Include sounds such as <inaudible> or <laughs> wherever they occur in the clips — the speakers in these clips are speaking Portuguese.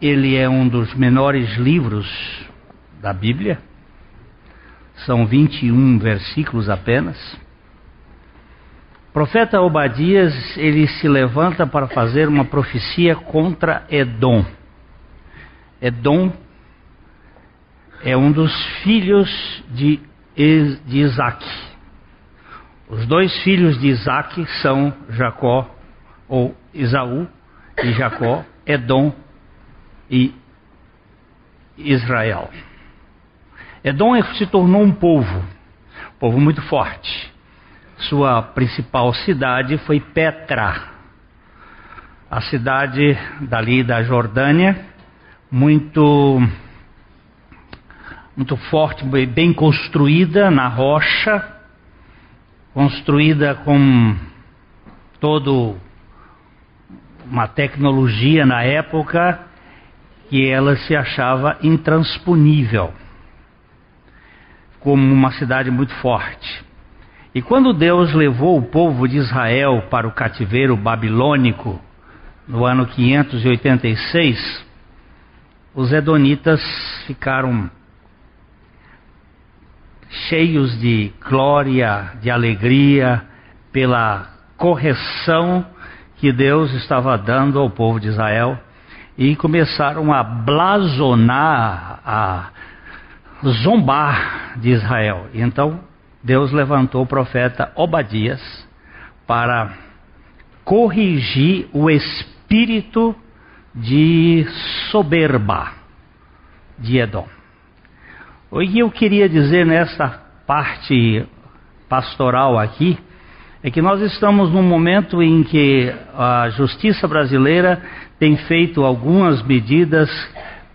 ele é um dos menores livros da Bíblia. São 21 versículos apenas. O profeta Obadias, ele se levanta para fazer uma profecia contra Edom. Edom é um dos filhos de, de Isaac. Os dois filhos de Isaac são Jacó, ou Esaú e Jacó, Edom e Israel. Edom se tornou um povo, um povo muito forte. Sua principal cidade foi Petra, a cidade dali da Jordânia, muito muito forte, bem construída na rocha, construída com todo uma tecnologia na época que ela se achava intransponível, como uma cidade muito forte. E quando Deus levou o povo de Israel para o cativeiro babilônico, no ano 586, os edonitas ficaram cheios de glória, de alegria, pela correção que Deus estava dando ao povo de Israel e começaram a blasonar, a zombar de Israel. Então Deus levantou o profeta Obadias para corrigir o espírito de soberba de Edom. O que eu queria dizer nessa parte pastoral aqui é que nós estamos num momento em que a justiça brasileira tem feito algumas medidas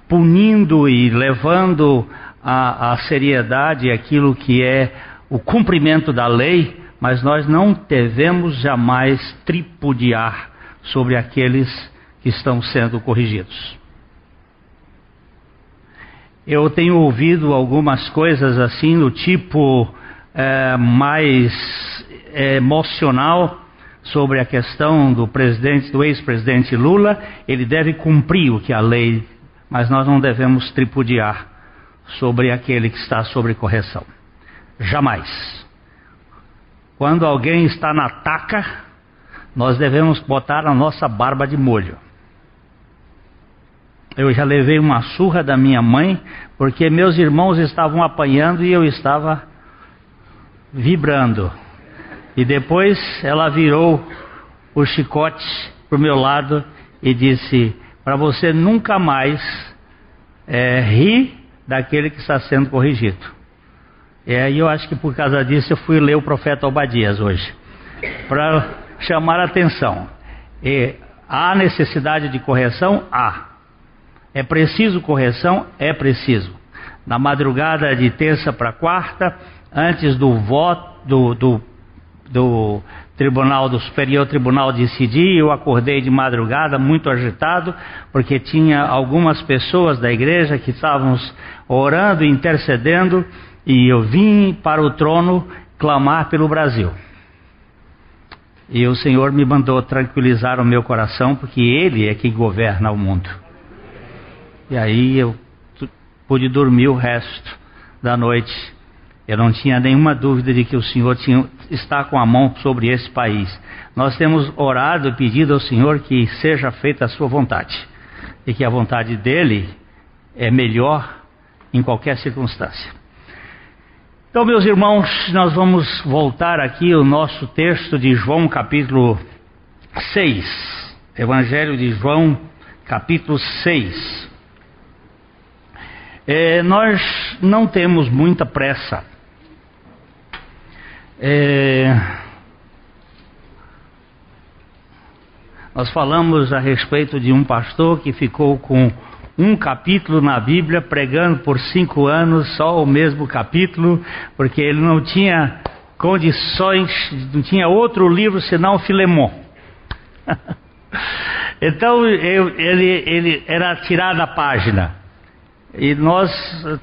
punindo e levando a seriedade aquilo que é o cumprimento da lei, mas nós não devemos jamais tripudiar sobre aqueles que estão sendo corrigidos. Eu tenho ouvido algumas coisas assim, do tipo é, mais é, emocional sobre a questão do presidente, do ex-presidente Lula, ele deve cumprir o que a lei, mas nós não devemos tripudiar sobre aquele que está sobre correção. Jamais. Quando alguém está na taca, nós devemos botar a nossa barba de molho. Eu já levei uma surra da minha mãe, porque meus irmãos estavam apanhando e eu estava vibrando. E depois ela virou o chicote para o meu lado e disse: Para você nunca mais é, rir daquele que está sendo corrigido. E aí eu acho que por causa disso eu fui ler o profeta Obadias hoje, para chamar a atenção. E há necessidade de correção? Há. É preciso correção? É preciso. Na madrugada de terça para quarta, antes do voto, do, do do Tribunal do Superior Tribunal decidir, eu acordei de madrugada muito agitado, porque tinha algumas pessoas da igreja que estavam orando e intercedendo, e eu vim para o trono clamar pelo Brasil. E o Senhor me mandou tranquilizar o meu coração, porque Ele é quem governa o mundo. E aí eu pude dormir o resto da noite eu não tinha nenhuma dúvida de que o Senhor tinha, está com a mão sobre esse país. Nós temos orado e pedido ao Senhor que seja feita a sua vontade. E que a vontade dele é melhor em qualquer circunstância. Então, meus irmãos, nós vamos voltar aqui ao nosso texto de João, capítulo 6. Evangelho de João, capítulo 6. É, nós não temos muita pressa é... Nós falamos a respeito de um pastor que ficou com um capítulo na Bíblia, pregando por cinco anos só o mesmo capítulo, porque ele não tinha condições, não tinha outro livro senão Filemon. <laughs> então ele, ele era tirado a página. E nós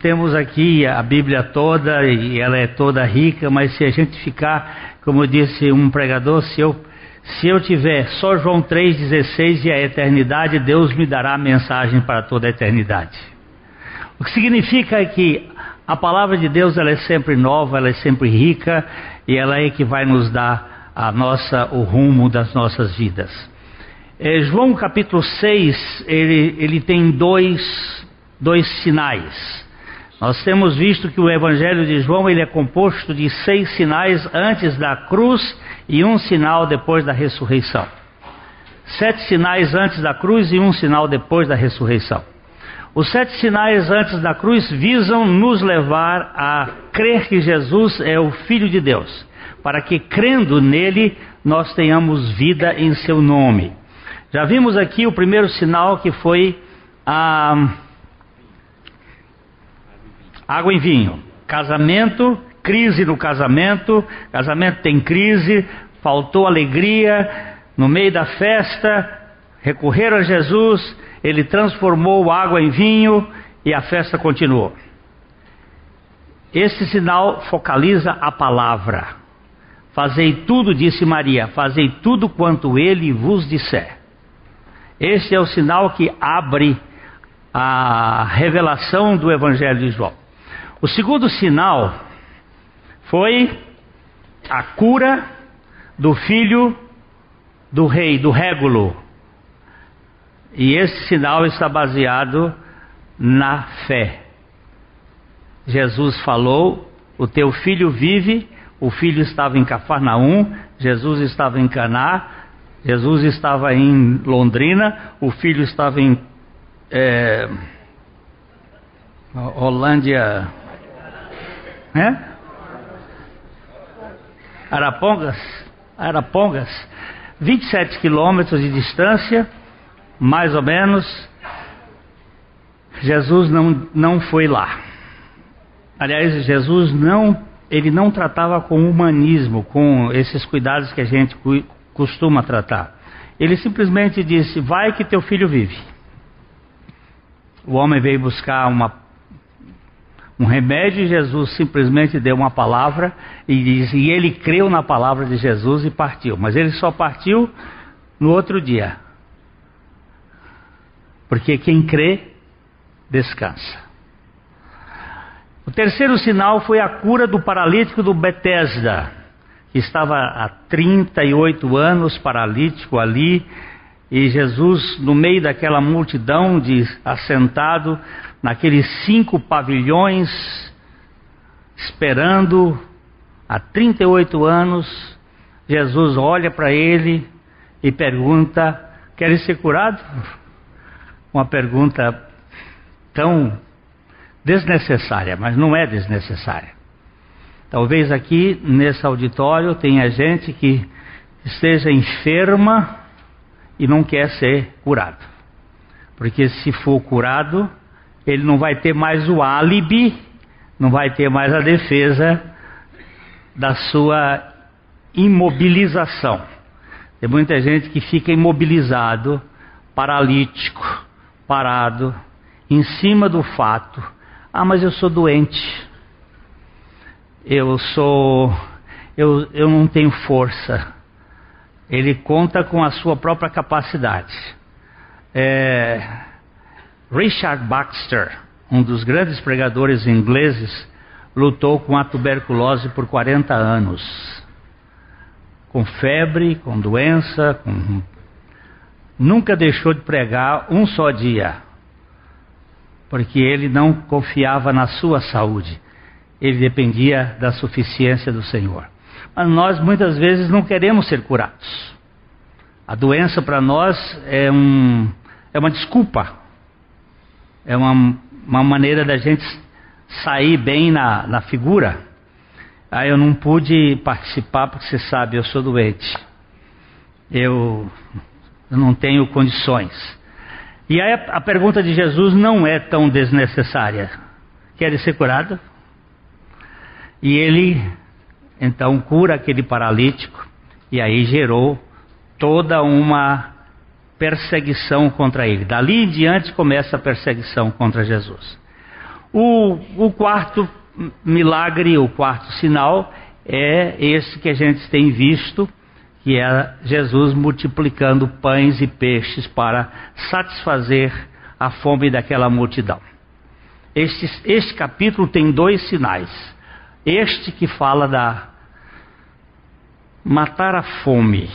temos aqui a Bíblia toda, e ela é toda rica, mas se a gente ficar, como disse um pregador, se eu, Se eu tiver só João 3,16 e a eternidade, Deus me dará a mensagem para toda a eternidade. O que significa que a palavra de Deus ela é sempre nova, ela é sempre rica e ela é que vai nos dar a nossa, o rumo das nossas vidas. É, João capítulo 6, ele, ele tem dois, dois sinais. Nós temos visto que o Evangelho de João ele é composto de seis sinais antes da cruz e um sinal depois da ressurreição. Sete sinais antes da cruz e um sinal depois da ressurreição. Os sete sinais antes da cruz visam nos levar a crer que Jesus é o Filho de Deus, para que crendo nele nós tenhamos vida em seu nome. Já vimos aqui o primeiro sinal que foi a água em vinho. Casamento, crise no casamento, casamento tem crise, faltou alegria, no meio da festa, recorreram a Jesus, ele transformou água em vinho e a festa continuou. Esse sinal focaliza a palavra. Fazei tudo, disse Maria, fazei tudo quanto ele vos disser. Este é o sinal que abre a revelação do Evangelho de João. O segundo sinal foi a cura do filho do rei, do Régulo. E esse sinal está baseado na fé. Jesus falou: O teu filho vive. O filho estava em Cafarnaum, Jesus estava em Caná, Jesus estava em Londrina, o filho estava em é, Holândia, né? Arapongas, Arapongas, 27 quilômetros de distância, mais ou menos. Jesus não, não foi lá. Aliás, Jesus não, ele não tratava com humanismo, com esses cuidados que a gente costuma tratar. Ele simplesmente disse: Vai que teu filho vive. O homem veio buscar uma um remédio, Jesus simplesmente deu uma palavra e e ele creu na palavra de Jesus e partiu. Mas ele só partiu no outro dia. Porque quem crê, descansa. O terceiro sinal foi a cura do paralítico do Betesda, que estava há 38 anos paralítico ali, e Jesus, no meio daquela multidão de assentado, naqueles cinco pavilhões, esperando há 38 anos, Jesus olha para ele e pergunta: Queres ser curado? <laughs> Uma pergunta tão desnecessária, mas não é desnecessária. Talvez aqui nesse auditório tenha gente que esteja enferma e não quer ser curado. Porque se for curado, ele não vai ter mais o álibi, não vai ter mais a defesa da sua imobilização. Tem muita gente que fica imobilizado, paralítico, parado, em cima do fato: ah, mas eu sou doente, eu sou, eu, eu não tenho força. Ele conta com a sua própria capacidade. É, Richard Baxter, um dos grandes pregadores ingleses, lutou com a tuberculose por 40 anos. Com febre, com doença, com... nunca deixou de pregar um só dia, porque ele não confiava na sua saúde, ele dependia da suficiência do Senhor. Mas nós muitas vezes não queremos ser curados. A doença para nós é, um, é uma desculpa é uma, uma maneira da gente sair bem na, na figura. Aí eu não pude participar porque você sabe, eu sou doente. Eu, eu não tenho condições. E aí a, a pergunta de Jesus não é tão desnecessária. Quer ser curado? E ele então cura aquele paralítico e aí gerou toda uma perseguição contra ele. Dali em diante começa a perseguição contra Jesus. O, o quarto milagre, o quarto sinal, é esse que a gente tem visto, que é Jesus multiplicando pães e peixes para satisfazer a fome daquela multidão. Este, este capítulo tem dois sinais. Este que fala da matar a fome,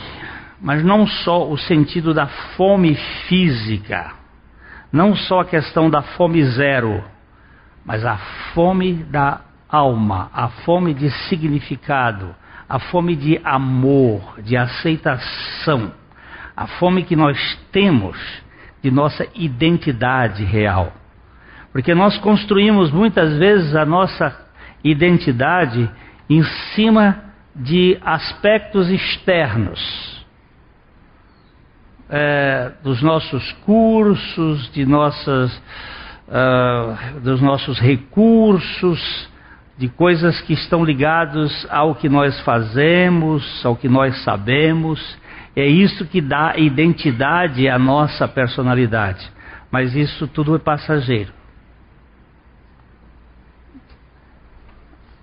mas não só o sentido da fome física, não só a questão da fome zero, mas a fome da alma, a fome de significado, a fome de amor, de aceitação, a fome que nós temos de nossa identidade real. Porque nós construímos muitas vezes a nossa identidade em cima de aspectos externos. É, dos nossos cursos, de nossas, uh, dos nossos recursos, de coisas que estão ligados ao que nós fazemos, ao que nós sabemos. É isso que dá identidade à nossa personalidade. Mas isso tudo é passageiro.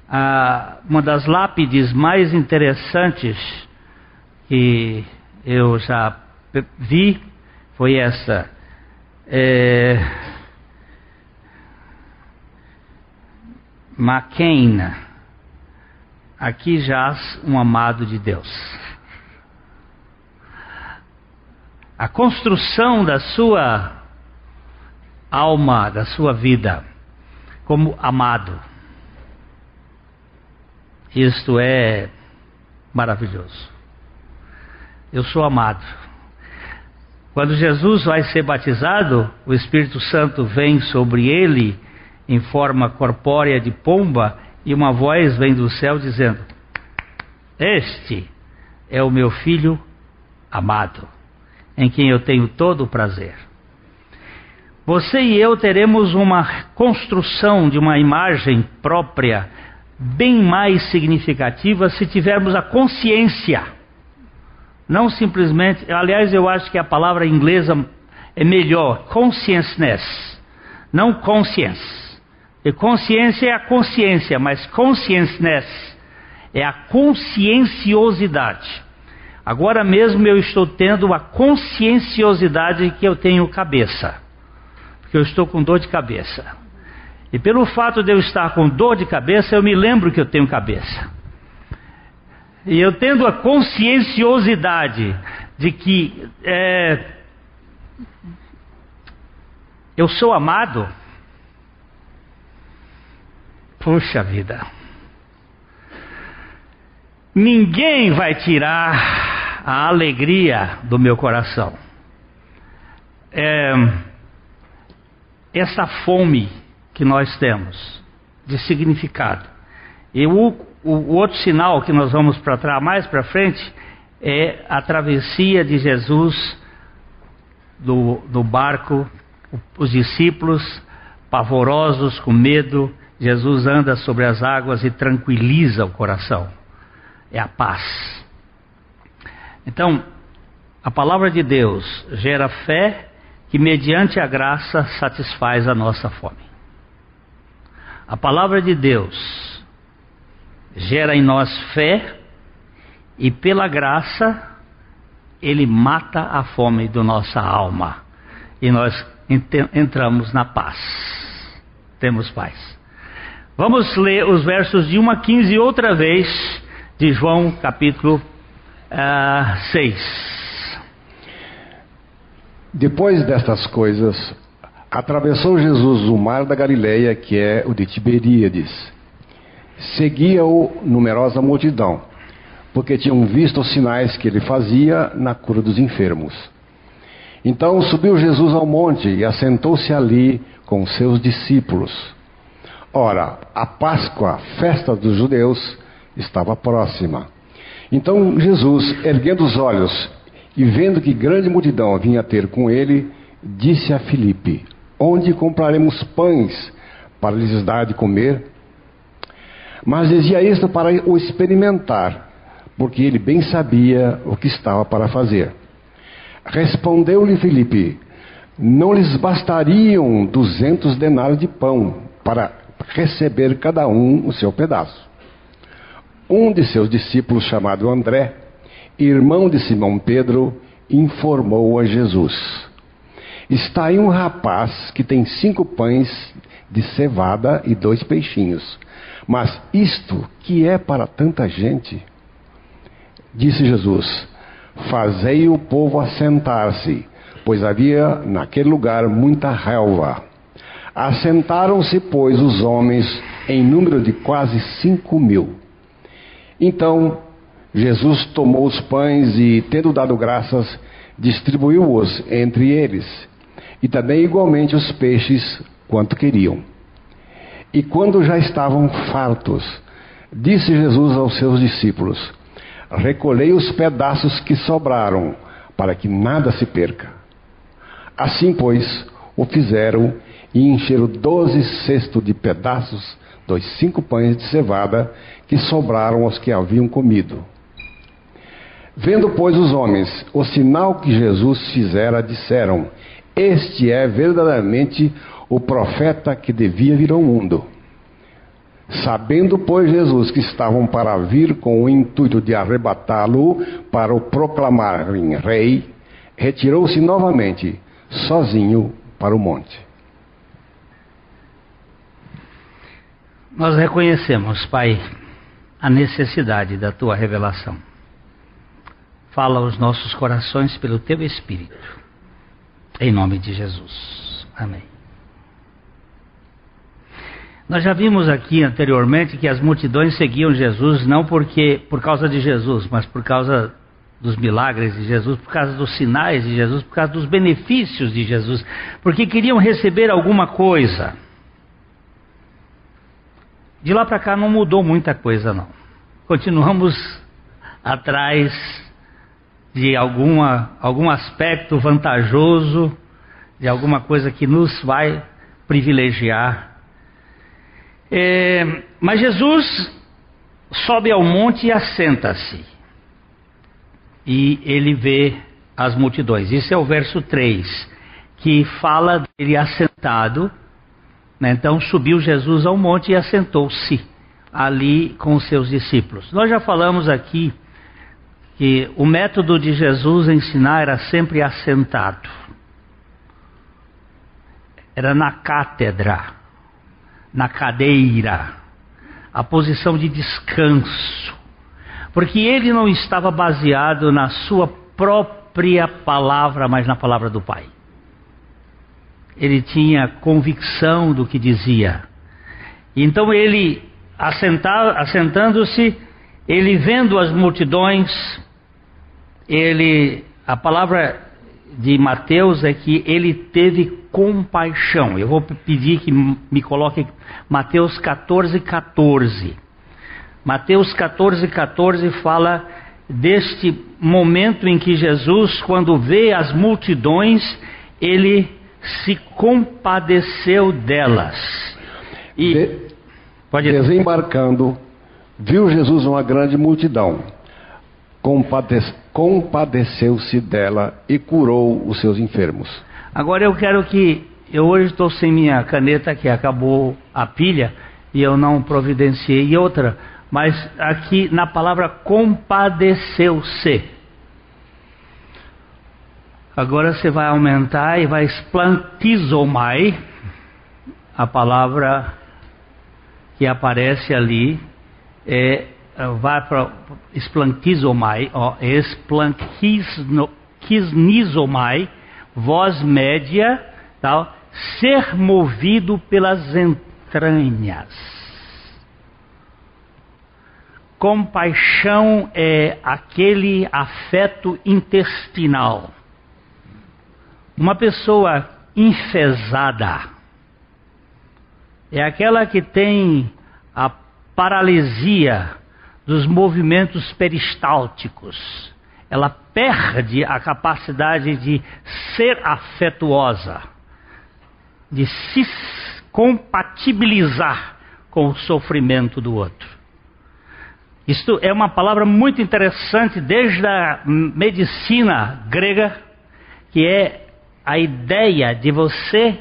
Ah, uma das lápides mais interessantes que eu já vi foi essa. É, McCain, aqui jaz um amado de Deus. A construção da sua alma, da sua vida, como amado. Isto é maravilhoso. Eu sou amado. Quando Jesus vai ser batizado, o Espírito Santo vem sobre ele em forma corpórea de pomba, e uma voz vem do céu dizendo: Este é o meu filho amado, em quem eu tenho todo o prazer. Você e eu teremos uma construção de uma imagem própria bem mais significativa se tivermos a consciência. Não simplesmente, aliás, eu acho que a palavra inglesa é melhor, consciousness, não conscience. E consciência é a consciência, mas consciousness é a conscienciosidade. Agora mesmo eu estou tendo a conscienciosidade que eu tenho cabeça, porque eu estou com dor de cabeça. E pelo fato de eu estar com dor de cabeça, eu me lembro que eu tenho cabeça. E eu tendo a conscienciosidade de que é, eu sou amado, Puxa vida. Ninguém vai tirar a alegria do meu coração. É, essa fome que nós temos de significado. E o, outro sinal que nós vamos para trás mais para frente é a travessia de Jesus do, do barco, os discípulos pavorosos, com medo, Jesus anda sobre as águas e tranquiliza o coração. É a paz. Então, a palavra de Deus gera fé que, mediante a graça, satisfaz a nossa fome. A palavra de Deus gera em nós fé e, pela graça, ele mata a fome da nossa alma. E nós entramos na paz. Temos paz. Vamos ler os versos de 1 a 15 outra vez, de João capítulo uh, ah, 6. Depois destas coisas, atravessou Jesus o mar da Galileia, que é o de Tiberíades. Seguia-o numerosa multidão, porque tinham visto os sinais que ele fazia na cura dos enfermos. Então subiu Jesus ao monte e assentou-se ali com seus discípulos. Ora, a Páscoa, festa dos judeus, estava próxima. Então Jesus, erguendo os olhos e vendo que grande multidão vinha ter com ele, disse a Filipe: Onde compraremos pães para lhes dar de comer? Mas dizia isto para o experimentar, porque ele bem sabia o que estava para fazer. Respondeu-lhe Filipe: Não lhes bastariam duzentos denários de pão para receber cada um o seu pedaço. Um de seus discípulos, chamado André, irmão de Simão Pedro, informou a Jesus: Está aí um rapaz que tem cinco pães de cevada e dois peixinhos. Mas isto que é para tanta gente? Disse Jesus: Fazei o povo assentar-se, pois havia naquele lugar muita relva. Assentaram-se, pois, os homens em número de quase cinco mil. Então Jesus tomou os pães e, tendo dado graças, distribuiu-os entre eles, e também igualmente os peixes, quanto queriam. E quando já estavam fartos, disse Jesus aos seus discípulos: Recolhei os pedaços que sobraram, para que nada se perca. Assim, pois, o fizeram e encheram doze cestos de pedaços dos cinco pães de cevada que sobraram aos que haviam comido. Vendo, pois, os homens o sinal que Jesus fizera, disseram: Este é verdadeiramente o profeta que devia vir ao mundo. Sabendo, pois, Jesus que estavam para vir com o intuito de arrebatá-lo para o proclamarem rei, retirou-se novamente, sozinho, para o monte. Nós reconhecemos, Pai, a necessidade da tua revelação. Fala aos nossos corações pelo teu Espírito. Em nome de Jesus. Amém. Nós já vimos aqui anteriormente que as multidões seguiam Jesus não porque por causa de Jesus, mas por causa dos milagres de Jesus, por causa dos sinais de Jesus, por causa dos benefícios de Jesus, porque queriam receber alguma coisa. De lá para cá não mudou muita coisa, não. Continuamos atrás de alguma, algum aspecto vantajoso, de alguma coisa que nos vai privilegiar. É, mas Jesus sobe ao monte e assenta-se. E ele vê as multidões. Isso é o verso 3, que fala dele assentado né? Então subiu Jesus ao monte e assentou-se ali com os seus discípulos. Nós já falamos aqui que o método de Jesus ensinar era sempre assentado. Era na cátedra, na cadeira, a posição de descanso. Porque ele não estava baseado na sua própria palavra, mas na palavra do Pai ele tinha convicção do que dizia. Então ele, assentando-se, ele vendo as multidões, ele, a palavra de Mateus é que ele teve compaixão. Eu vou pedir que me coloque Mateus 14, 14. Mateus 14, 14 fala deste momento em que Jesus, quando vê as multidões, ele se compadeceu delas. E De, pode desembarcando, viu Jesus uma grande multidão. Compadeceu-se dela e curou os seus enfermos. Agora eu quero que eu hoje estou sem minha caneta que acabou a pilha e eu não providenciei outra, mas aqui na palavra compadeceu-se Agora você vai aumentar e vai esplantizomai, a palavra que aparece ali é vai para esplantizomai, ó, esplankisnizomai, voz média, tal, ser movido pelas entranhas. Compaixão é aquele afeto intestinal uma pessoa enfesada é aquela que tem a paralisia dos movimentos peristálticos. Ela perde a capacidade de ser afetuosa, de se compatibilizar com o sofrimento do outro. Isto é uma palavra muito interessante desde a medicina grega, que é a ideia de você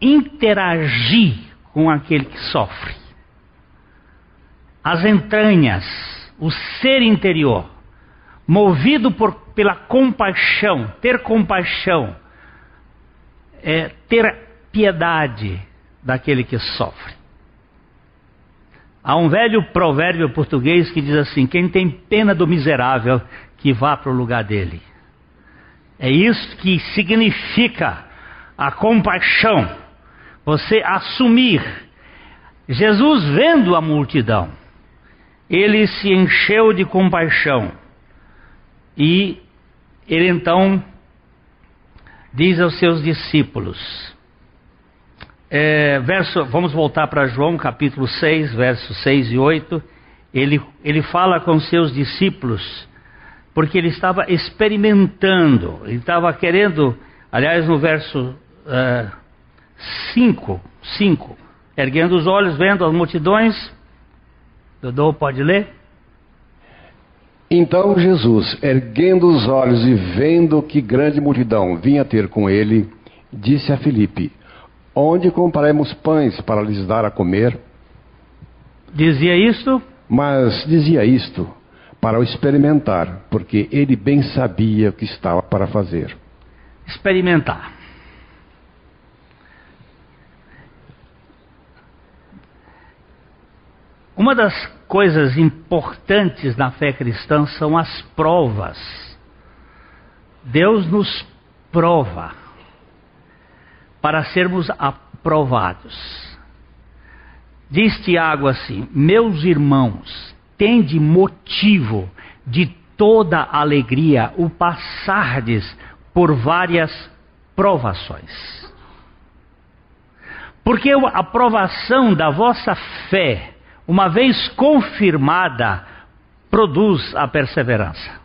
interagir com aquele que sofre. As entranhas, o ser interior. movido por, pela compaixão, ter compaixão, é ter piedade daquele que sofre. Há um velho provérbio português que diz assim: quem tem pena do miserável, que vá para o lugar dele. É isso que significa a compaixão. Você assumir. Jesus, vendo a multidão, ele se encheu de compaixão. E ele então diz aos seus discípulos, é, verso, vamos voltar para João capítulo 6, versos 6 e 8. Ele, ele fala com seus discípulos, porque ele estava experimentando, ele estava querendo, aliás, no verso 5, uh, 5, erguendo os olhos, vendo as multidões. Dodô, pode ler? Então Jesus, erguendo os olhos e vendo que grande multidão vinha ter com ele, disse a Filipe: Onde compraremos pães para lhes dar a comer? Dizia isto? Mas dizia isto para o experimentar, porque ele bem sabia o que estava para fazer. Experimentar. Uma das coisas importantes na fé cristã são as provas. Deus nos prova para sermos aprovados. Diz Tiago assim: Meus irmãos, tende motivo de toda alegria o passardes por várias provações. Porque a aprovação da vossa fé uma vez confirmada, produz a perseverança.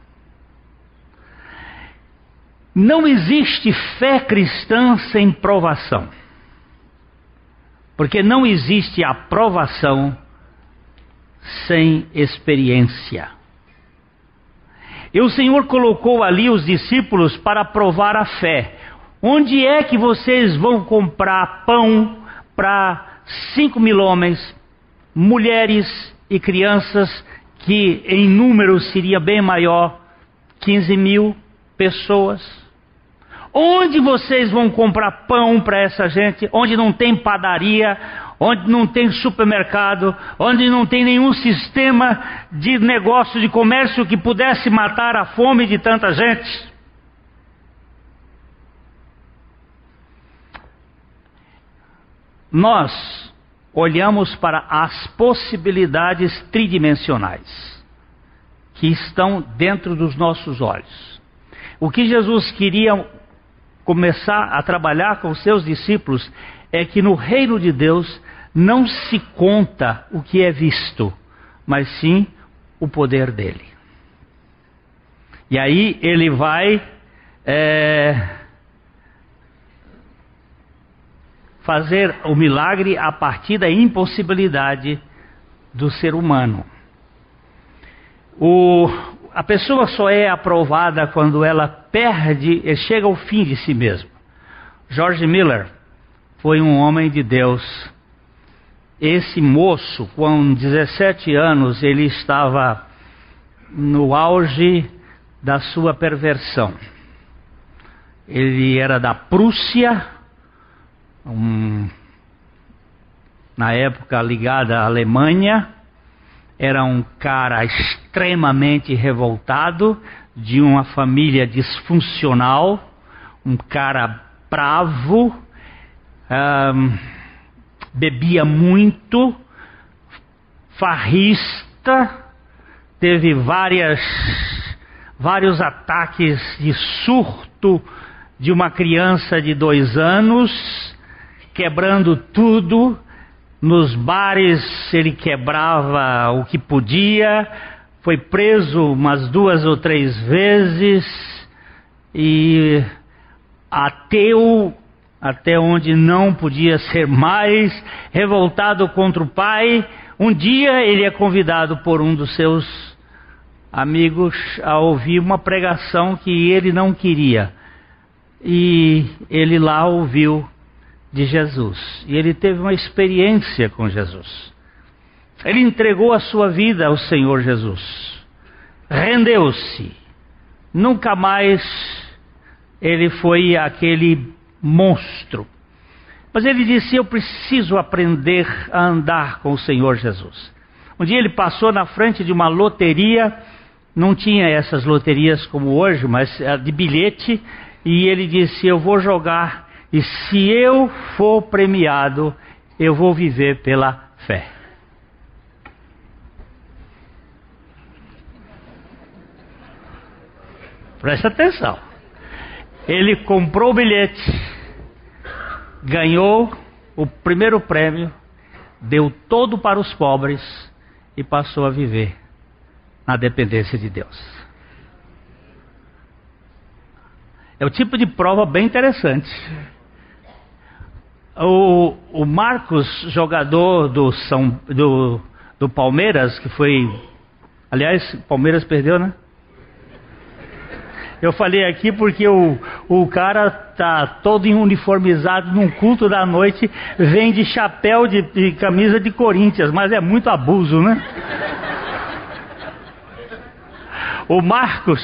Não existe fé cristã sem provação. Porque não existe aprovação sem experiência. E o Senhor colocou ali os discípulos para provar a fé. Onde é que vocês vão comprar pão para cinco mil homens, mulheres e crianças, que em número seria bem maior, 15 mil pessoas. Onde vocês vão comprar pão para essa gente? Onde não tem padaria, onde não tem supermercado, onde não tem nenhum sistema de negócio, de comércio que pudesse matar a fome de tanta gente? Nós olhamos para as possibilidades tridimensionais que estão dentro dos nossos olhos. O que Jesus queria começar a trabalhar com seus discípulos é que no reino de Deus não se conta o que é visto, mas sim o poder dele. E aí ele vai é, fazer o milagre a partir da impossibilidade do ser humano. O, a pessoa só é aprovada quando ela perde chega ao fim de si mesmo. George Miller foi um homem de Deus. Esse moço, com 17 anos, ele estava no auge da sua perversão. Ele era da Prússia, um, na época ligada à Alemanha, era um cara extremamente revoltado, de uma família disfuncional, um cara bravo, um, bebia muito, farrista, teve várias, vários ataques de surto de uma criança de dois anos quebrando tudo. Nos bares ele quebrava o que podia, foi preso umas duas ou três vezes e ateu até onde não podia ser mais, revoltado contra o pai. Um dia ele é convidado por um dos seus amigos a ouvir uma pregação que ele não queria. E ele lá ouviu de Jesus. E ele teve uma experiência com Jesus. Ele entregou a sua vida ao Senhor Jesus. Rendeu-se. nunca mais ele foi aquele monstro. Mas ele disse: Eu preciso aprender a andar com o Senhor Jesus. Um dia ele passou na frente de uma loteria, não tinha essas loterias como hoje, mas de bilhete, e ele disse: Eu vou jogar, e se eu for premiado, eu vou viver pela fé. Presta atenção. Ele comprou o bilhete, ganhou o primeiro prêmio, deu todo para os pobres e passou a viver na dependência de Deus. É o tipo de prova bem interessante. O, o Marcos, jogador do, São, do, do Palmeiras, que foi. Aliás, Palmeiras perdeu, né? Eu falei aqui porque o, o cara tá todo uniformizado num culto da noite, vem de chapéu de, de camisa de Corinthians, mas é muito abuso, né? O Marcos,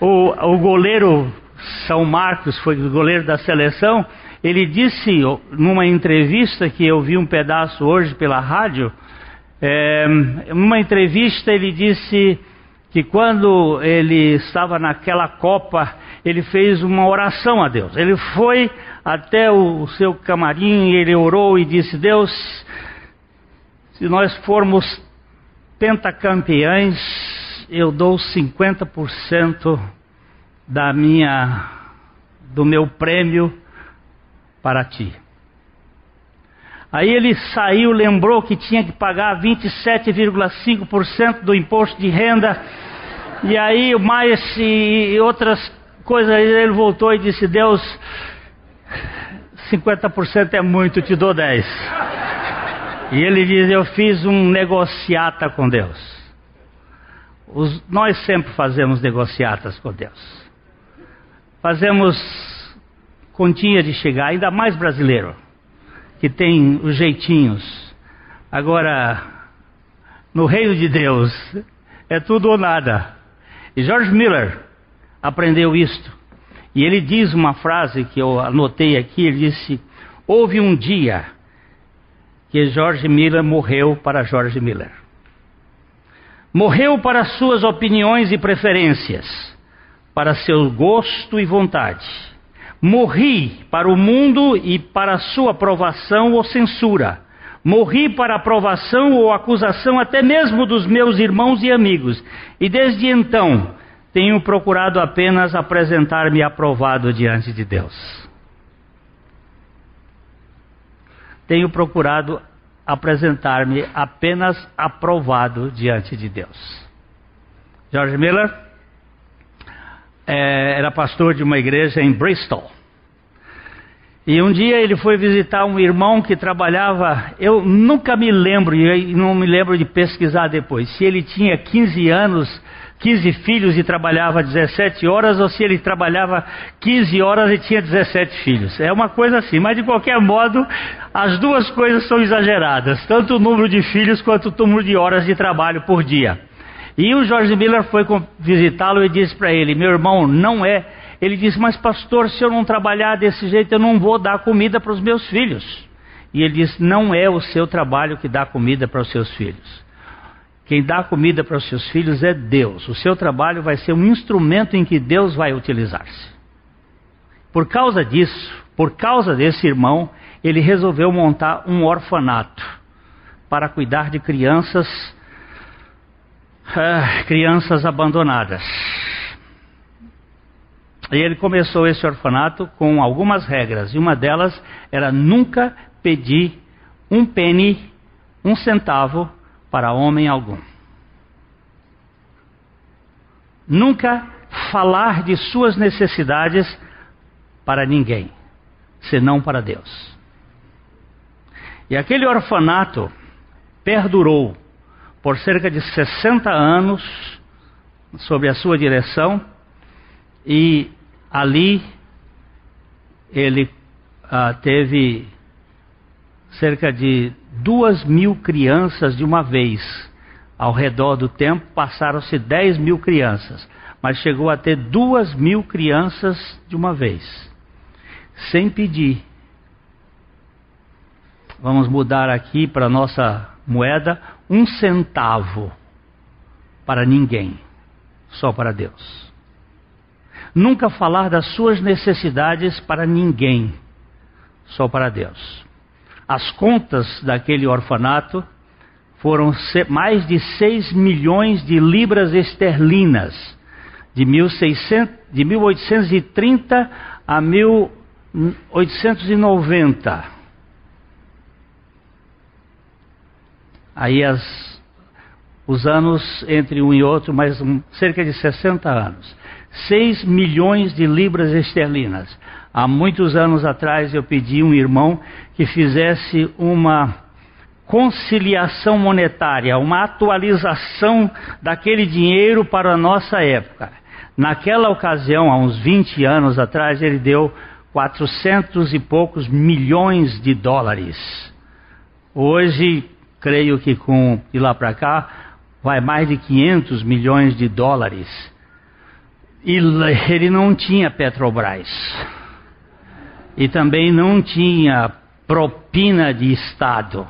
o, o goleiro São Marcos, foi o goleiro da seleção, ele disse numa entrevista que eu vi um pedaço hoje pela rádio, é, numa entrevista ele disse que quando ele estava naquela copa, ele fez uma oração a Deus. Ele foi até o seu camarim, ele orou e disse: Deus, se nós formos pentacampeões, eu dou 50% da minha do meu prêmio para ti. Aí ele saiu, lembrou que tinha que pagar 27,5% do imposto de renda. E aí mais e outras coisas, ele voltou e disse: Deus, 50% é muito, te dou 10. E ele diz: Eu fiz um negociata com Deus. Os, nós sempre fazemos negociatas com Deus. Fazemos continha de chegar, ainda mais brasileiro que tem os jeitinhos. Agora, no reino de Deus, é tudo ou nada. E George Miller aprendeu isto. E ele diz uma frase que eu anotei aqui: ele disse, houve um dia que George Miller morreu para George Miller. Morreu para suas opiniões e preferências, para seu gosto e vontade Morri para o mundo e para sua aprovação ou censura. Morri para aprovação ou acusação até mesmo dos meus irmãos e amigos. E desde então tenho procurado apenas apresentar-me aprovado diante de Deus. Tenho procurado apresentar-me apenas aprovado diante de Deus. George Miller é, era pastor de uma igreja em Bristol. E um dia ele foi visitar um irmão que trabalhava, eu nunca me lembro, e não me lembro de pesquisar depois, se ele tinha 15 anos, 15 filhos e trabalhava 17 horas, ou se ele trabalhava 15 horas e tinha 17 filhos. É uma coisa assim, mas de qualquer modo, as duas coisas são exageradas, tanto o número de filhos quanto o número de horas de trabalho por dia. E o George Miller foi visitá-lo e disse para ele: Meu irmão, não é. Ele disse: Mas, pastor, se eu não trabalhar desse jeito, eu não vou dar comida para os meus filhos. E ele disse: Não é o seu trabalho que dá comida para os seus filhos. Quem dá comida para os seus filhos é Deus. O seu trabalho vai ser um instrumento em que Deus vai utilizar-se. Por causa disso, por causa desse irmão, ele resolveu montar um orfanato para cuidar de crianças ah, crianças abandonadas. E ele começou esse orfanato com algumas regras, e uma delas era nunca pedir um penny, um centavo para homem algum. Nunca falar de suas necessidades para ninguém, senão para Deus. E aquele orfanato perdurou por cerca de 60 anos sob a sua direção e ali ele ah, teve cerca de duas mil crianças de uma vez. Ao redor do tempo passaram-se 10 mil crianças. mas chegou a ter duas mil crianças de uma vez, sem pedir. Vamos mudar aqui para nossa moeda um centavo para ninguém, só para Deus. Nunca falar das suas necessidades para ninguém, só para Deus. As contas daquele orfanato foram mais de 6 milhões de libras esterlinas, de, 1600, de 1830 a 1890. Aí as, os anos entre um e outro, mais um, cerca de 60 anos. 6 milhões de libras esterlinas. Há muitos anos atrás eu pedi um irmão que fizesse uma conciliação monetária, uma atualização daquele dinheiro para a nossa época. Naquela ocasião, há uns 20 anos atrás, ele deu 400 e poucos milhões de dólares. Hoje, creio que com de lá para cá, vai mais de 500 milhões de dólares. E ele não tinha Petrobras. E também não tinha propina de Estado.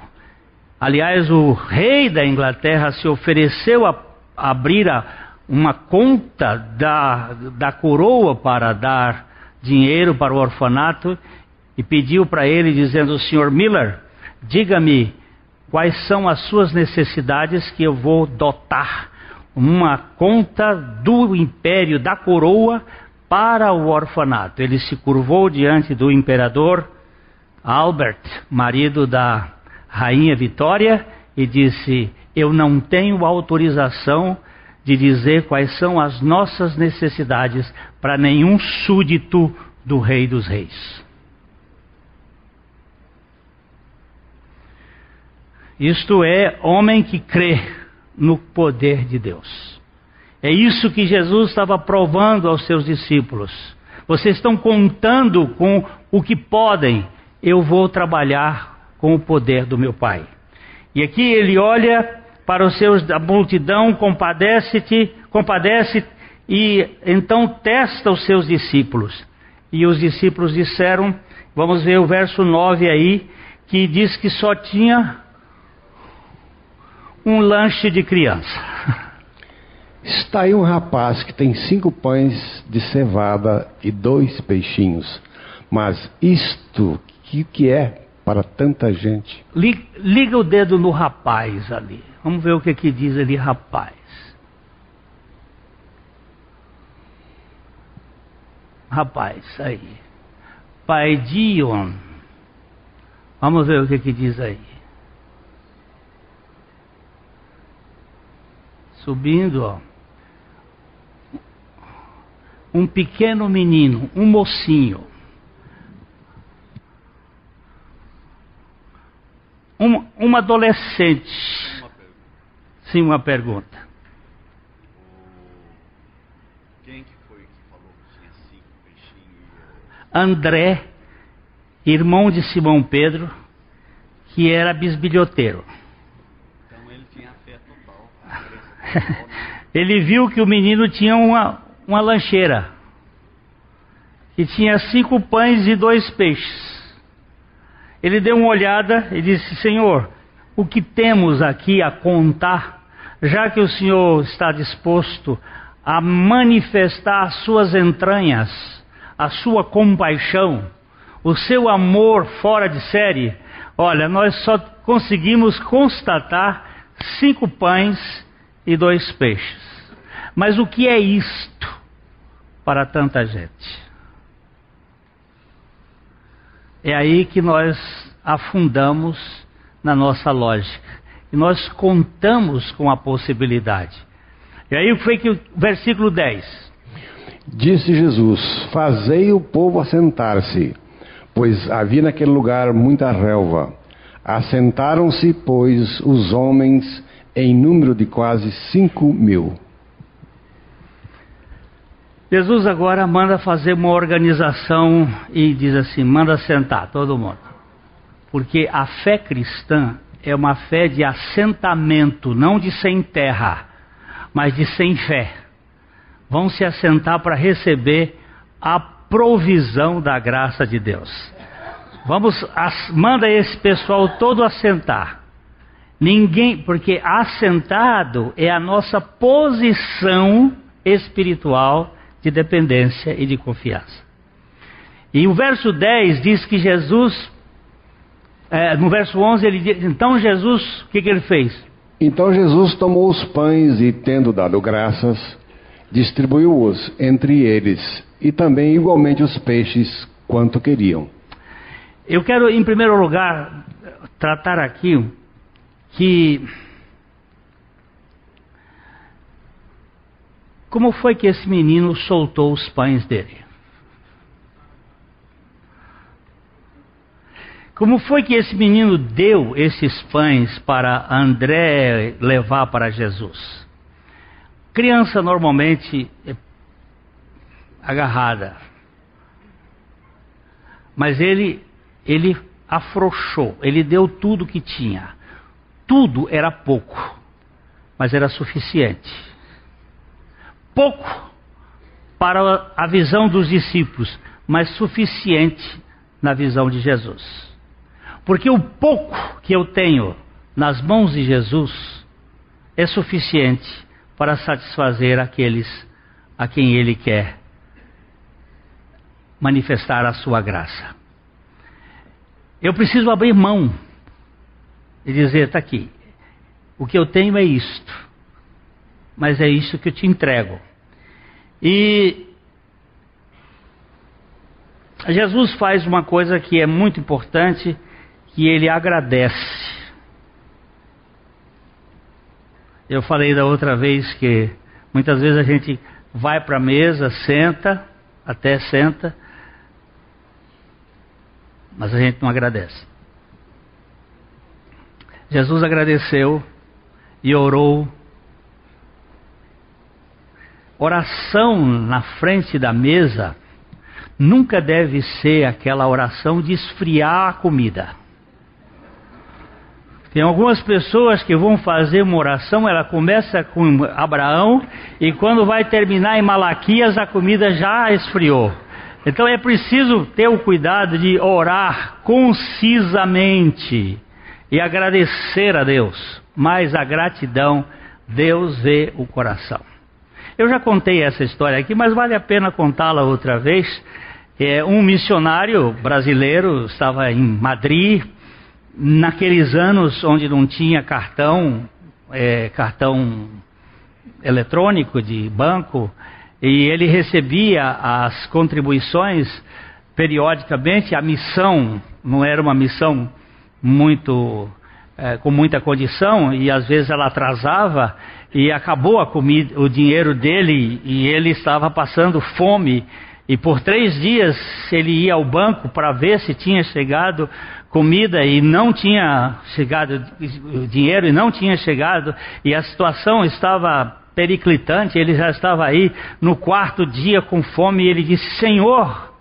Aliás, o rei da Inglaterra se ofereceu a abrir a, uma conta da, da coroa para dar dinheiro para o orfanato e pediu para ele, dizendo: Senhor Miller, diga-me quais são as suas necessidades que eu vou dotar uma conta do império da coroa para o orfanato. Ele se curvou diante do imperador Albert, marido da rainha Vitória e disse: Eu não tenho autorização de dizer quais são as nossas necessidades para nenhum súdito do Rei dos Reis. Isto é homem que crê no poder de Deus. É isso que Jesus estava provando aos seus discípulos. Vocês estão contando com o que podem, eu vou trabalhar com o poder do meu Pai. E aqui ele olha para os seus da multidão, compadece-te, compadece e então testa os seus discípulos. E os discípulos disseram, vamos ver o verso 9 aí, que diz que só tinha um lanche de criança. Está aí um rapaz que tem cinco pães de cevada e dois peixinhos. Mas isto que, que é para tanta gente. Liga o dedo no rapaz ali. Vamos ver o que, que diz ali, rapaz. Rapaz, aí. Pai Dion. Vamos ver o que, que diz aí. Subindo, ó. Um pequeno menino, um mocinho Um, uma adolescente. Sim, uma pergunta. Quem que foi que falou que tinha cinco peixinhos? André, irmão de Simão Pedro, que era bisbilhoteiro. Então ele tinha fé total. <laughs> ele viu que o menino tinha uma, uma lancheira, que tinha cinco pães e dois peixes. Ele deu uma olhada e disse: Senhor, o que temos aqui a contar, já que o Senhor está disposto a manifestar as suas entranhas, a sua compaixão, o seu amor fora de série, olha, nós só conseguimos constatar cinco pães e dois peixes. Mas o que é isto para tanta gente? É aí que nós afundamos na nossa lógica. E nós contamos com a possibilidade. E aí foi que o versículo 10. Disse Jesus: Fazei o povo assentar-se, pois havia naquele lugar muita relva. Assentaram-se, pois, os homens em número de quase cinco mil. Jesus agora manda fazer uma organização e diz assim: manda sentar todo mundo. Porque a fé cristã é uma fé de assentamento, não de sem terra, mas de sem fé. vão se assentar para receber a provisão da graça de Deus. Vamos, as, manda esse pessoal todo assentar. Ninguém, porque assentado é a nossa posição espiritual de dependência e de confiança. E o verso 10 diz que Jesus, é, no verso 11 ele diz, então Jesus, o que, que ele fez? Então Jesus tomou os pães e, tendo dado graças, distribuiu-os entre eles, e também igualmente os peixes, quanto queriam. Eu quero, em primeiro lugar, tratar aqui que. Como foi que esse menino soltou os pães dele? Como foi que esse menino deu esses pães para André levar para Jesus? Criança normalmente é agarrada. Mas ele ele afrouxou, ele deu tudo que tinha. Tudo era pouco, mas era suficiente. Pouco para a visão dos discípulos, mas suficiente na visão de Jesus. Porque o pouco que eu tenho nas mãos de Jesus é suficiente para satisfazer aqueles a quem Ele quer manifestar a sua graça. Eu preciso abrir mão e dizer: está aqui, o que eu tenho é isto, mas é isso que eu te entrego. E Jesus faz uma coisa que é muito importante, que ele agradece. Eu falei da outra vez que muitas vezes a gente vai para a mesa, senta, até senta, mas a gente não agradece. Jesus agradeceu e orou. Oração na frente da mesa nunca deve ser aquela oração de esfriar a comida. Tem algumas pessoas que vão fazer uma oração, ela começa com Abraão e quando vai terminar em Malaquias a comida já esfriou. Então é preciso ter o cuidado de orar concisamente e agradecer a Deus. Mas a gratidão, Deus vê o coração. Eu já contei essa história aqui, mas vale a pena contá-la outra vez. É, um missionário brasileiro estava em Madrid, naqueles anos onde não tinha cartão, é, cartão eletrônico de banco, e ele recebia as contribuições periodicamente. A missão não era uma missão muito é, com muita condição e às vezes ela atrasava e acabou a comida, o dinheiro dele e ele estava passando fome. E por três dias ele ia ao banco para ver se tinha chegado comida e não tinha chegado dinheiro e não tinha chegado e a situação estava periclitante, ele já estava aí no quarto dia com fome e ele disse: Senhor,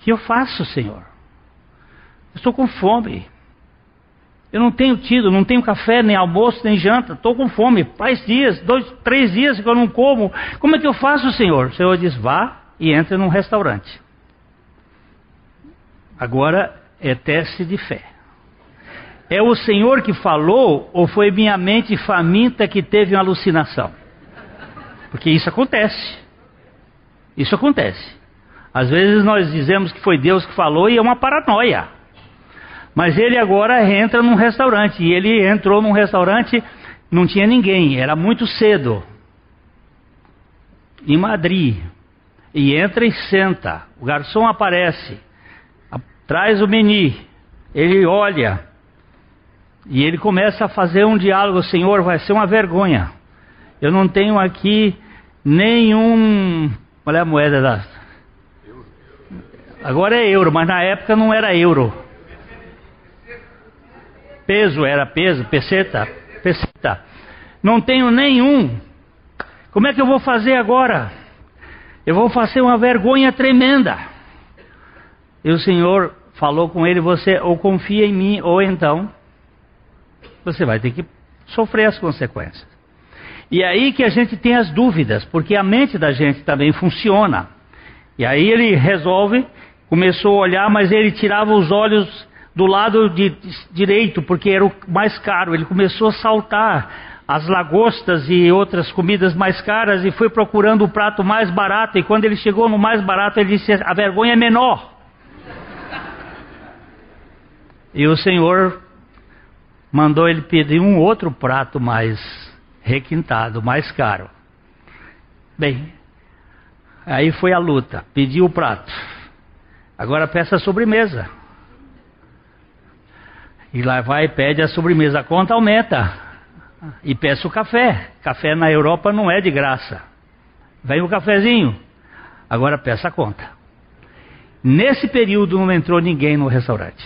que eu faço, Senhor? Estou com fome. Eu não tenho tido, não tenho café, nem almoço, nem janta. Estou com fome. Faz dias, dois, três dias que eu não como. Como é que eu faço, Senhor? O Senhor diz: vá e entre num restaurante. Agora é teste de fé. É o Senhor que falou ou foi minha mente faminta que teve uma alucinação? Porque isso acontece. Isso acontece. Às vezes nós dizemos que foi Deus que falou e é uma paranoia. Mas ele agora entra num restaurante. E ele entrou num restaurante, não tinha ninguém, era muito cedo. Em Madrid. E entra e senta. O garçom aparece. Traz o menu. Ele olha. E ele começa a fazer um diálogo, Senhor, vai ser uma vergonha. Eu não tenho aqui nenhum. É a moeda da. Agora é euro, mas na época não era euro. Peso era peso, peseta, peseta. Não tenho nenhum. Como é que eu vou fazer agora? Eu vou fazer uma vergonha tremenda. E o Senhor falou com ele: Você ou confia em mim, ou então você vai ter que sofrer as consequências. E aí que a gente tem as dúvidas, porque a mente da gente também funciona. E aí ele resolve, começou a olhar, mas ele tirava os olhos do lado de, direito, porque era o mais caro. Ele começou a saltar as lagostas e outras comidas mais caras e foi procurando o prato mais barato. E quando ele chegou no mais barato, ele disse: A vergonha é menor. E o Senhor mandou ele pedir um outro prato mais requintado, mais caro. Bem, aí foi a luta. Pediu o prato. Agora peça a sobremesa. E lá vai e pede a sobremesa. A conta aumenta. E peça o café. Café na Europa não é de graça. Vem o cafezinho. Agora peça a conta. Nesse período não entrou ninguém no restaurante.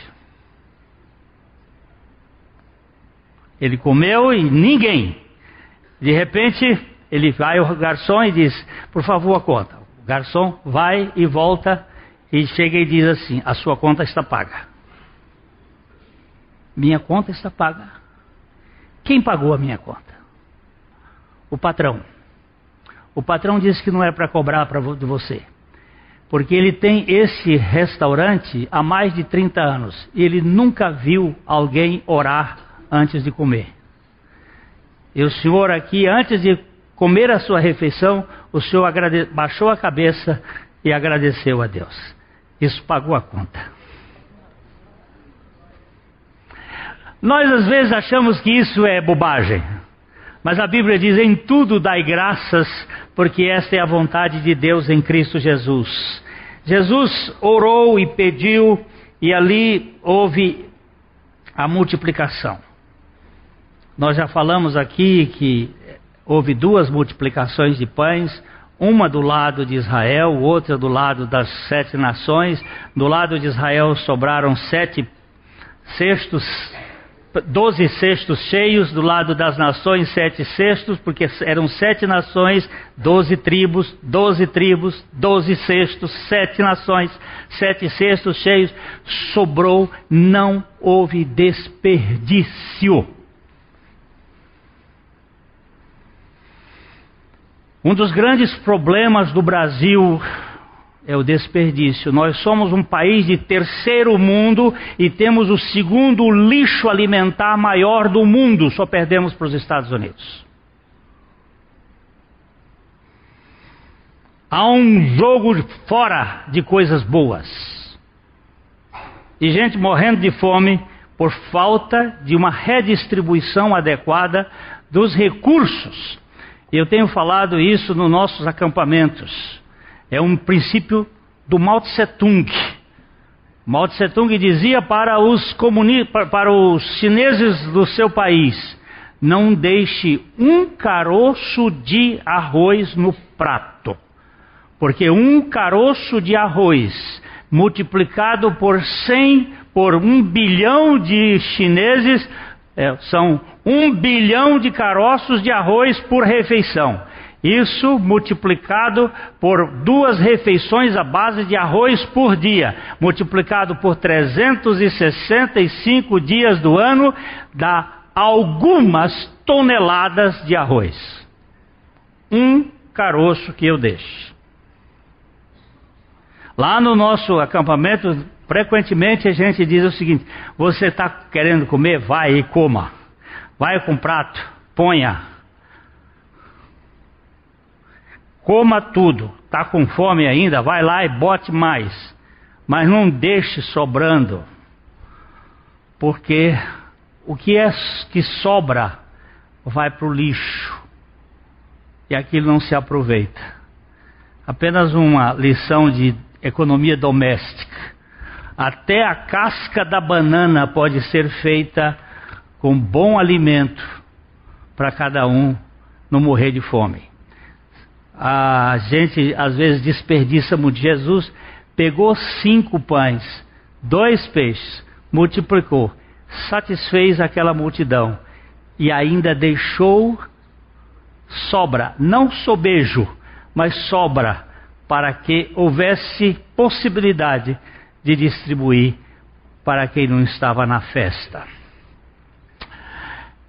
Ele comeu e ninguém. De repente, ele vai ao garçom e diz: Por favor, a conta. O garçom vai e volta e chega e diz assim: A sua conta está paga. Minha conta está paga. Quem pagou a minha conta? O patrão. O patrão disse que não era para cobrar pra, de você. Porque ele tem esse restaurante há mais de 30 anos. E ele nunca viu alguém orar antes de comer. E o senhor aqui, antes de comer a sua refeição, o senhor agrade... baixou a cabeça e agradeceu a Deus. Isso pagou a conta. Nós às vezes achamos que isso é bobagem, mas a Bíblia diz: em tudo dai graças, porque esta é a vontade de Deus em Cristo Jesus. Jesus orou e pediu, e ali houve a multiplicação. Nós já falamos aqui que houve duas multiplicações de pães, uma do lado de Israel, outra do lado das sete nações. Do lado de Israel sobraram sete cestos, doze cestos cheios, do lado das nações sete cestos, porque eram sete nações, doze tribos, doze tribos, doze cestos, sete nações, sete cestos cheios. Sobrou, não houve desperdício. Um dos grandes problemas do Brasil é o desperdício. Nós somos um país de terceiro mundo e temos o segundo lixo alimentar maior do mundo, só perdemos para os Estados Unidos. Há um jogo fora de coisas boas. E gente morrendo de fome por falta de uma redistribuição adequada dos recursos eu tenho falado isso nos nossos acampamentos. É um princípio do Mao Tse Tung. Mao Tse Tung dizia para os, comuni... para os chineses do seu país: não deixe um caroço de arroz no prato, porque um caroço de arroz multiplicado por 100, por um bilhão de chineses, é, são um bilhão de caroços de arroz por refeição. Isso multiplicado por duas refeições à base de arroz por dia, multiplicado por 365 dias do ano, dá algumas toneladas de arroz. Um caroço que eu deixo. Lá no nosso acampamento, frequentemente a gente diz o seguinte: você está querendo comer? Vai e coma. Vai com prato, ponha. Coma tudo. Está com fome ainda? Vai lá e bote mais. Mas não deixe sobrando. Porque o que é que sobra vai para o lixo. E aquilo não se aproveita. Apenas uma lição de economia doméstica. Até a casca da banana pode ser feita com bom alimento para cada um não morrer de fome. A gente às vezes desperdiça muito. Jesus pegou cinco pães, dois peixes, multiplicou, satisfez aquela multidão e ainda deixou sobra, não sobejo, mas sobra, para que houvesse possibilidade de distribuir para quem não estava na festa.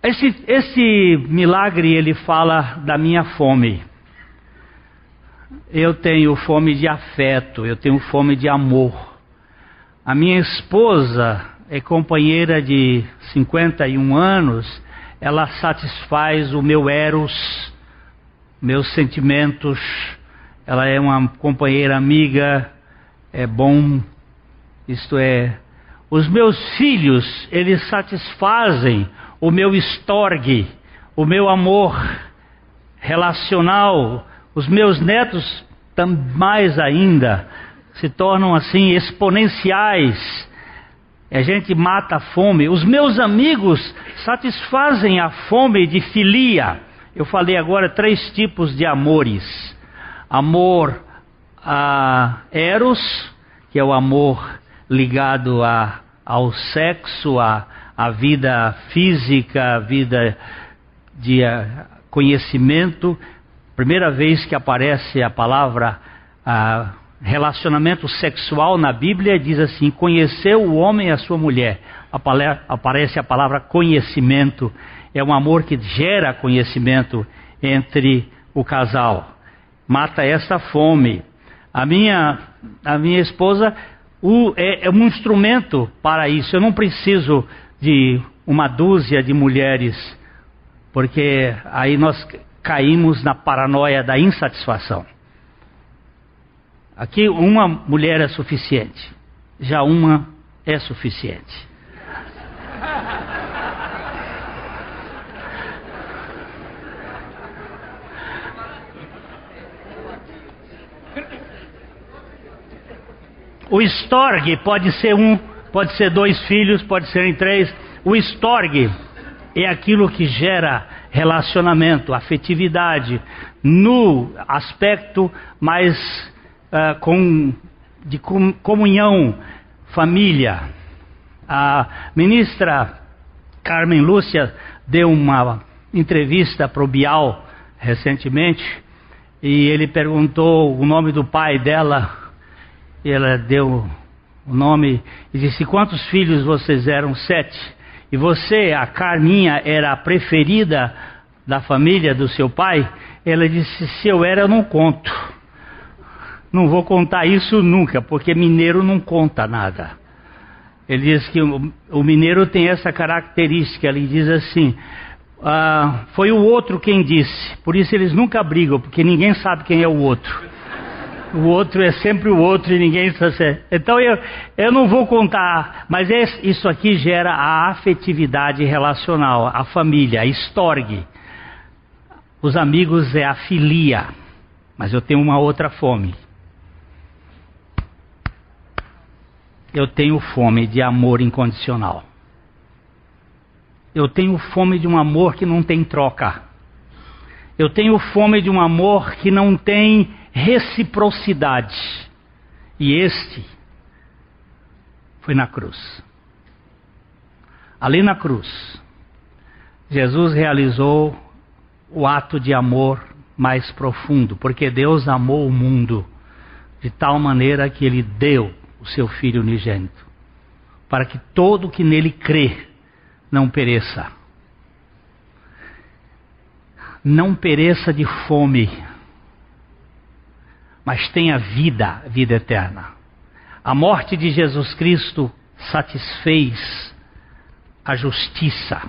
Esse, esse milagre ele fala da minha fome. Eu tenho fome de afeto, eu tenho fome de amor. A minha esposa é companheira de 51 anos, ela satisfaz o meu eros, meus sentimentos. Ela é uma companheira amiga, é bom, isto é, os meus filhos, eles satisfazem o meu estorgue, o meu amor relacional. Os meus netos, mais ainda, se tornam assim exponenciais. A gente mata a fome. Os meus amigos satisfazem a fome de filia. Eu falei agora três tipos de amores: amor a eros, que é o amor ligado a, ao sexo, a, a vida física, a vida de uh, conhecimento. Primeira vez que aparece a palavra uh, relacionamento sexual na Bíblia, diz assim: conheceu o homem e a sua mulher. Aparece a palavra conhecimento. É um amor que gera conhecimento entre o casal. Mata essa fome. A minha, a minha esposa o, é, é um instrumento para isso. Eu não preciso de uma dúzia de mulheres, porque aí nós caímos na paranoia da insatisfação. Aqui uma mulher é suficiente, já uma é suficiente. O estorgue pode ser um, pode ser dois filhos, pode ser três. O estorgue é aquilo que gera relacionamento, afetividade, no aspecto mais uh, com, de comunhão, família. A ministra Carmen Lúcia deu uma entrevista para o Bial recentemente e ele perguntou o nome do pai dela e ela deu o nome e disse: Quantos filhos vocês eram? Sete. E você, a Carminha, era a preferida da família do seu pai? Ela disse: Se eu era, eu não conto. Não vou contar isso nunca, porque mineiro não conta nada. Ele diz que o, mineiro tem essa característica. Ele diz assim: ah, Foi o outro quem disse. Por isso eles nunca brigam, porque ninguém sabe quem é o outro o outro é sempre o outro e ninguém sabe. Então eu, eu não vou contar, mas isso aqui gera a afetividade relacional, a família, a estorgue. Os amigos é a filia, mas eu tenho uma outra fome. Eu tenho fome de amor incondicional. Eu tenho fome de um amor que não tem troca. Eu tenho fome de um amor que não tem reciprocidade. E este foi na cruz. Ali na cruz, Jesus realizou o ato de amor mais profundo, porque Deus amou o mundo de tal maneira que ele deu o seu Filho unigênito, para que todo que nele crê não pereça. Não pereça de fome, mas tenha vida, vida eterna. A morte de Jesus Cristo satisfez a justiça.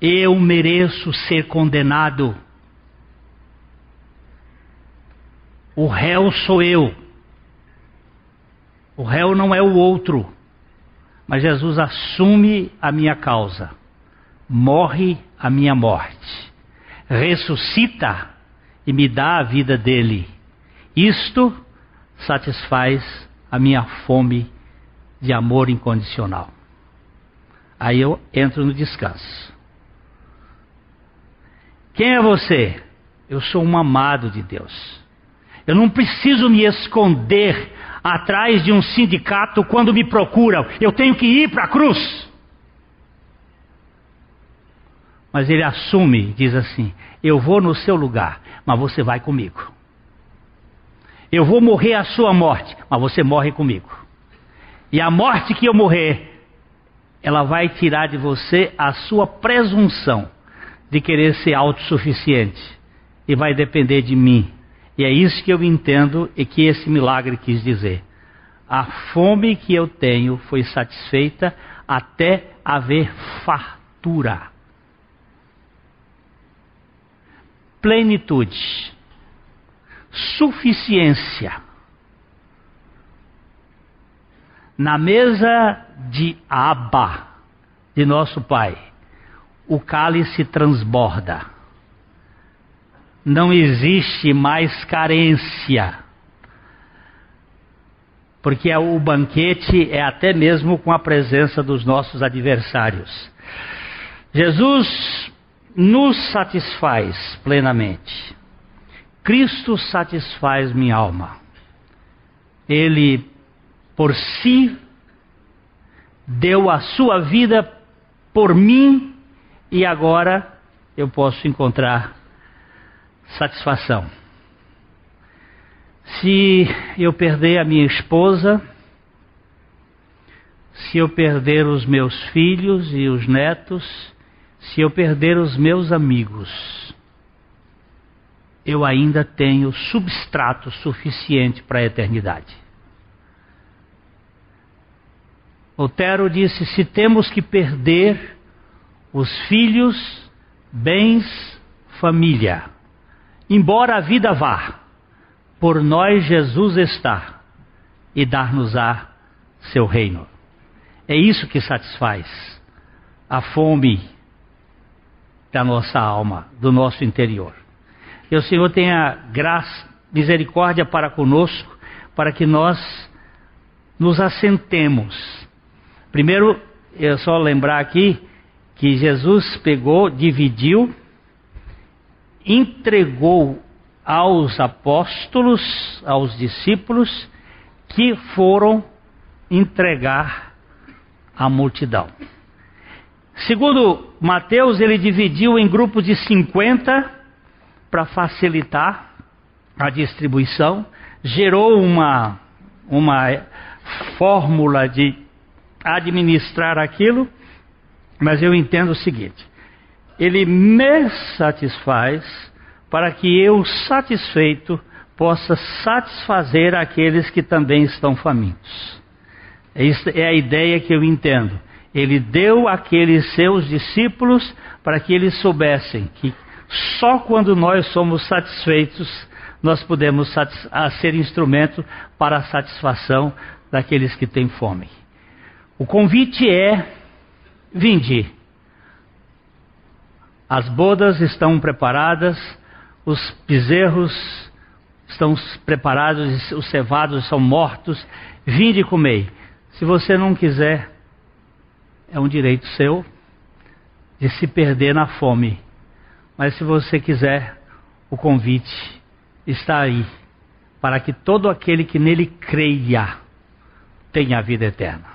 Eu mereço ser condenado. O réu sou eu. O réu não é o outro. Mas Jesus assume a minha causa. Morre a minha morte. Ressuscita e me dá a vida dele. Isto satisfaz a minha fome de amor incondicional. Aí eu entro no descanso. Quem é você? Eu sou um amado de Deus. Eu não preciso me esconder atrás de um sindicato quando me procuram. Eu tenho que ir para a cruz. Mas ele assume, diz assim: Eu vou no seu lugar mas você vai comigo. Eu vou morrer a sua morte, mas você morre comigo. E a morte que eu morrer ela vai tirar de você a sua presunção de querer ser autossuficiente e vai depender de mim. E é isso que eu entendo e que esse milagre quis dizer. A fome que eu tenho foi satisfeita até haver fartura. Plenitude. Suficiência. Na mesa de Abba, de nosso Pai, o cálice transborda. Não existe mais carência. Porque é o banquete é até mesmo com a presença dos nossos adversários. Jesus nos satisfaz plenamente. Cristo satisfaz minha alma. Ele, por si, deu a sua vida por mim e agora eu posso encontrar satisfação. Se eu perder a minha esposa, se eu perder os meus filhos e os netos, se eu perder os meus amigos, eu ainda tenho substrato suficiente para a eternidade. Otero disse: se temos que perder os filhos, bens, família, embora a vida vá, por nós Jesus está e dar-nos-á seu reino. É isso que satisfaz a fome da nossa alma, do nosso interior. Que o Senhor tenha graça, misericórdia para conosco, para que nós nos assentemos Primeiro, é só lembrar aqui que Jesus pegou, dividiu, entregou aos apóstolos, aos discípulos, que foram entregar a multidão. Segundo Mateus, ele dividiu em grupos de 50 para facilitar a distribuição, gerou uma, uma fórmula de administrar aquilo, mas eu entendo o seguinte: ele me satisfaz para que eu, satisfeito, possa satisfazer aqueles que também estão famintos. É a ideia que eu entendo. Ele deu àqueles seus discípulos para que eles soubessem que só quando nós somos satisfeitos nós podemos ser instrumento para a satisfação daqueles que têm fome. O convite é: vinde. As bodas estão preparadas, os bezerros estão preparados, os cevados são mortos. Vinde e comei. Se você não quiser, é um direito seu de se perder na fome. Mas se você quiser, o convite está aí para que todo aquele que nele creia tenha a vida eterna.